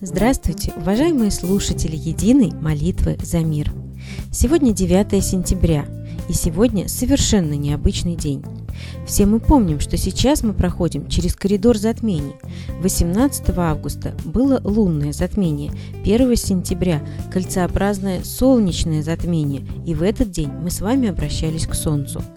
Здравствуйте, уважаемые слушатели Единой молитвы за мир. Сегодня 9 сентября, и сегодня совершенно необычный день. Все мы помним, что сейчас мы проходим через коридор затмений. 18 августа было лунное затмение, 1 сентября – кольцеобразное солнечное затмение, и в этот день мы с вами обращались к Солнцу –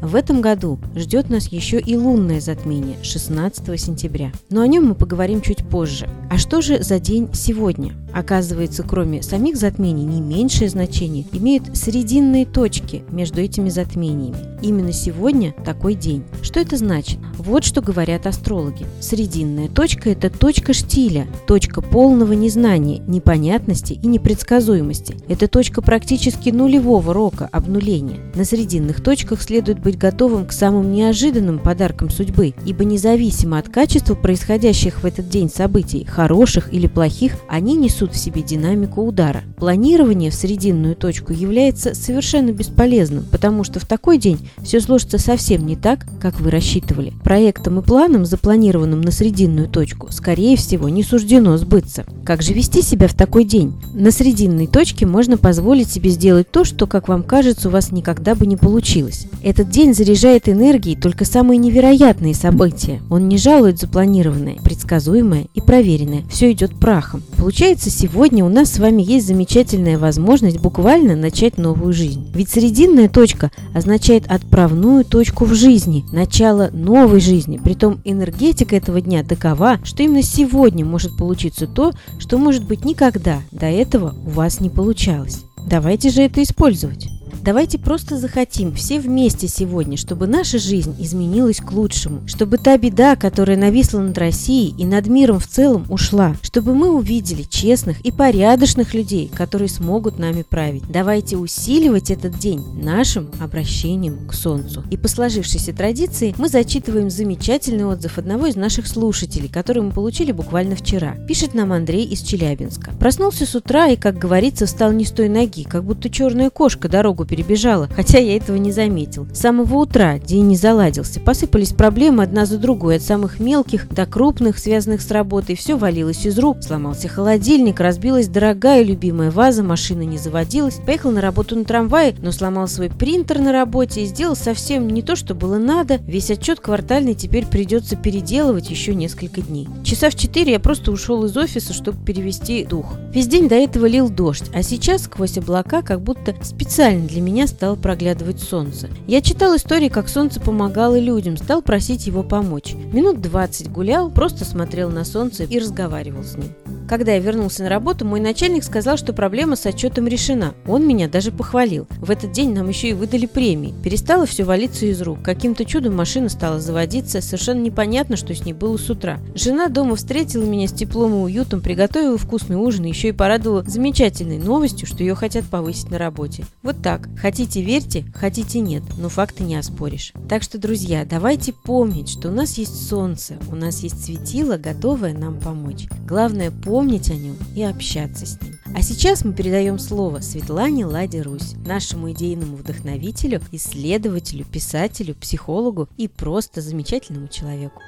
в этом году ждет нас еще и лунное затмение 16 сентября. Но о нем мы поговорим чуть позже. А что же за день сегодня? Оказывается, кроме самих затмений, не меньшее значение имеют срединные точки между этими затмениями. Именно сегодня такой день. Что это значит? Вот что говорят астрологи. Срединная точка – это точка штиля, точка полного незнания, непонятности и непредсказуемости. Это точка практически нулевого рока обнуления. На срединных точках следует быть готовым к самым неожиданным подаркам судьбы, ибо независимо от качества происходящих в этот день событий, хороших или плохих, они несут в себе динамику удара. Планирование в срединную точку является совершенно бесполезным, потому что в такой день все сложится совсем не так, как вы рассчитывали. Проектом и планом, запланированным на срединную точку, скорее всего, не суждено сбыться. Как же вести себя в такой день? На срединной точке можно позволить себе сделать то, что, как вам кажется, у вас никогда бы не получилось. Этот день заряжает энергией только самые невероятные события. Он не жалует запланированное, предсказуемое и проверенное. Все идет прахом. Получается, сегодня у нас с вами есть замечательная возможность буквально начать новую жизнь. Ведь срединная точка означает отправную точку в жизни, начало новой жизни. Притом энергетика этого дня такова, что именно сегодня может получиться то, что, может быть, никогда до этого у вас не получалось. Давайте же это использовать. Давайте просто захотим все вместе сегодня, чтобы наша жизнь изменилась к лучшему, чтобы та беда, которая нависла над Россией и над миром в целом, ушла, чтобы мы увидели честных и порядочных людей, которые смогут нами править. Давайте усиливать этот день нашим обращением к Солнцу. И по сложившейся традиции мы зачитываем замечательный отзыв одного из наших слушателей, который мы получили буквально вчера. Пишет нам Андрей из Челябинска. Проснулся с утра и, как говорится, встал не с той ноги, как будто черная кошка дорогу перебежала хотя я этого не заметил. С самого утра день не заладился. Посыпались проблемы одна за другой, от самых мелких до крупных, связанных с работой. Все валилось из рук. Сломался холодильник, разбилась дорогая любимая ваза, машина не заводилась. Поехал на работу на трамвае, но сломал свой принтер на работе и сделал совсем не то, что было надо. Весь отчет квартальный теперь придется переделывать еще несколько дней. Часа в четыре я просто ушел из офиса, чтобы перевести дух. Весь день до этого лил дождь, а сейчас сквозь облака как будто специально для меня меня стало проглядывать солнце. Я читал истории, как солнце помогало людям, стал просить его помочь. Минут 20 гулял, просто смотрел на солнце и разговаривал с ним. Когда я вернулся на работу, мой начальник сказал, что проблема с отчетом решена. Он меня даже похвалил. В этот день нам еще и выдали премии. Перестало все валиться из рук. Каким-то чудом машина стала заводиться. Совершенно непонятно, что с ней было с утра. Жена дома встретила меня с теплом и уютом, приготовила вкусный ужин, еще и порадовала замечательной новостью, что ее хотят повысить на работе. Вот так. Хотите верьте, хотите нет, но факты не оспоришь. Так что, друзья, давайте помнить, что у нас есть солнце, у нас есть светило, готовое нам помочь. Главное помнить, помнить о нем и общаться с ним. А сейчас мы передаем слово Светлане Ладе Русь, нашему идейному вдохновителю, исследователю, писателю, психологу и просто замечательному человеку.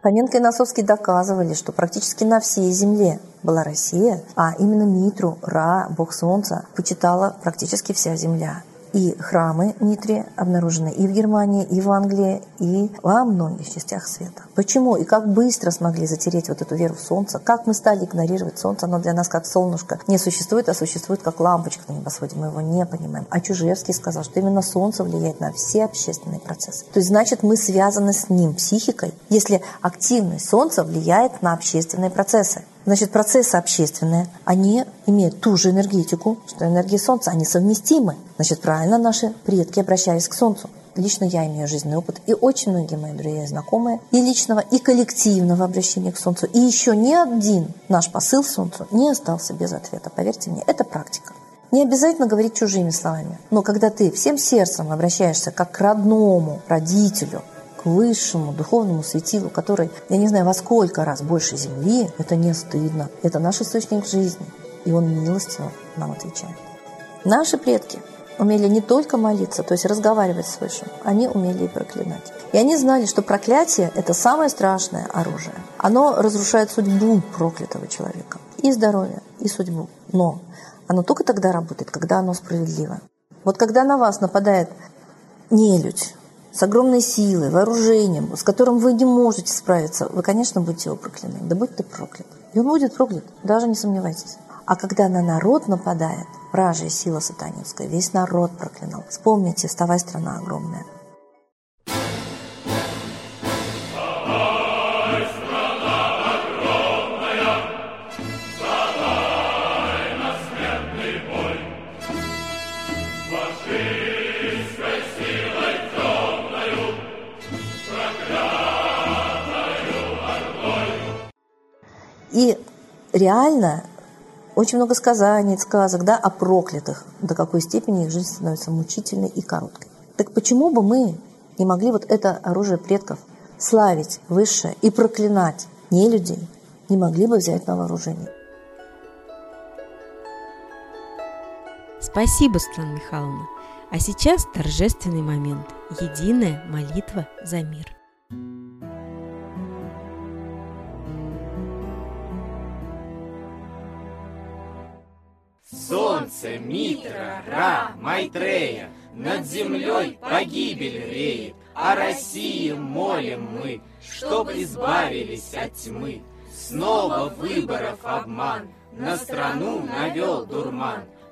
Фоменко и Носовский доказывали, что практически на всей земле была Россия, а именно Митру, Ра, бог солнца, почитала практически вся земля. И храмы Митри обнаружены и в Германии, и в Англии, и во многих частях света. Почему и как быстро смогли затереть вот эту веру в Солнце, как мы стали игнорировать Солнце, оно для нас как солнышко не существует, а существует как лампочка на небосводе, мы его не понимаем. А Чужевский сказал, что именно Солнце влияет на все общественные процессы. То есть, значит, мы связаны с ним психикой, если активность Солнца влияет на общественные процессы. Значит, процессы общественные, они имеют ту же энергетику, что энергия Солнца, они совместимы. Значит, правильно наши предки обращались к Солнцу. Лично я имею жизненный опыт, и очень многие мои друзья и знакомые, и личного, и коллективного обращения к Солнцу. И еще ни один наш посыл Солнцу не остался без ответа. Поверьте мне, это практика. Не обязательно говорить чужими словами, но когда ты всем сердцем обращаешься как к родному родителю, высшему духовному светилу, который, я не знаю, во сколько раз больше Земли, это не стыдно. Это наш источник жизни. И Он милостиво нам отвечает. Наши предки умели не только молиться, то есть разговаривать с Высшим, они умели и проклинать. И они знали, что проклятие – это самое страшное оружие. Оно разрушает судьбу проклятого человека. И здоровье, и судьбу. Но оно только тогда работает, когда оно справедливо. Вот когда на вас нападает нелюдь с огромной силой, вооружением, с которым вы не можете справиться, вы, конечно, будете его проклинать. Да будь ты проклят. И он будет проклят, даже не сомневайтесь. А когда на народ нападает, вражья сила сатанинская, весь народ проклинал. Вспомните, вставай, страна огромная. И реально очень много сказаний, сказок да, о проклятых, до какой степени их жизнь становится мучительной и короткой. Так почему бы мы не могли вот это оружие предков славить высшее и проклинать не людей, не могли бы взять на вооружение? Спасибо, Светлана Михайловна. А сейчас торжественный момент – единая молитва за мир. Солнце, Митра, Ра, Майтрея, Над землей погибель реет, О России молим мы, Чтоб избавились от тьмы. Снова выборов обман, На страну навел дурман.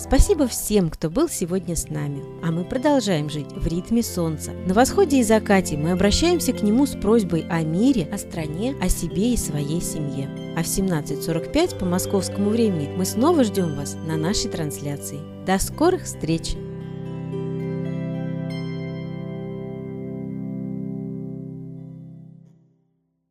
Спасибо всем, кто был сегодня с нами. А мы продолжаем жить в ритме солнца. На восходе и закате мы обращаемся к нему с просьбой о мире, о стране, о себе и своей семье. А в 17.45 по московскому времени мы снова ждем вас на нашей трансляции. До скорых встреч!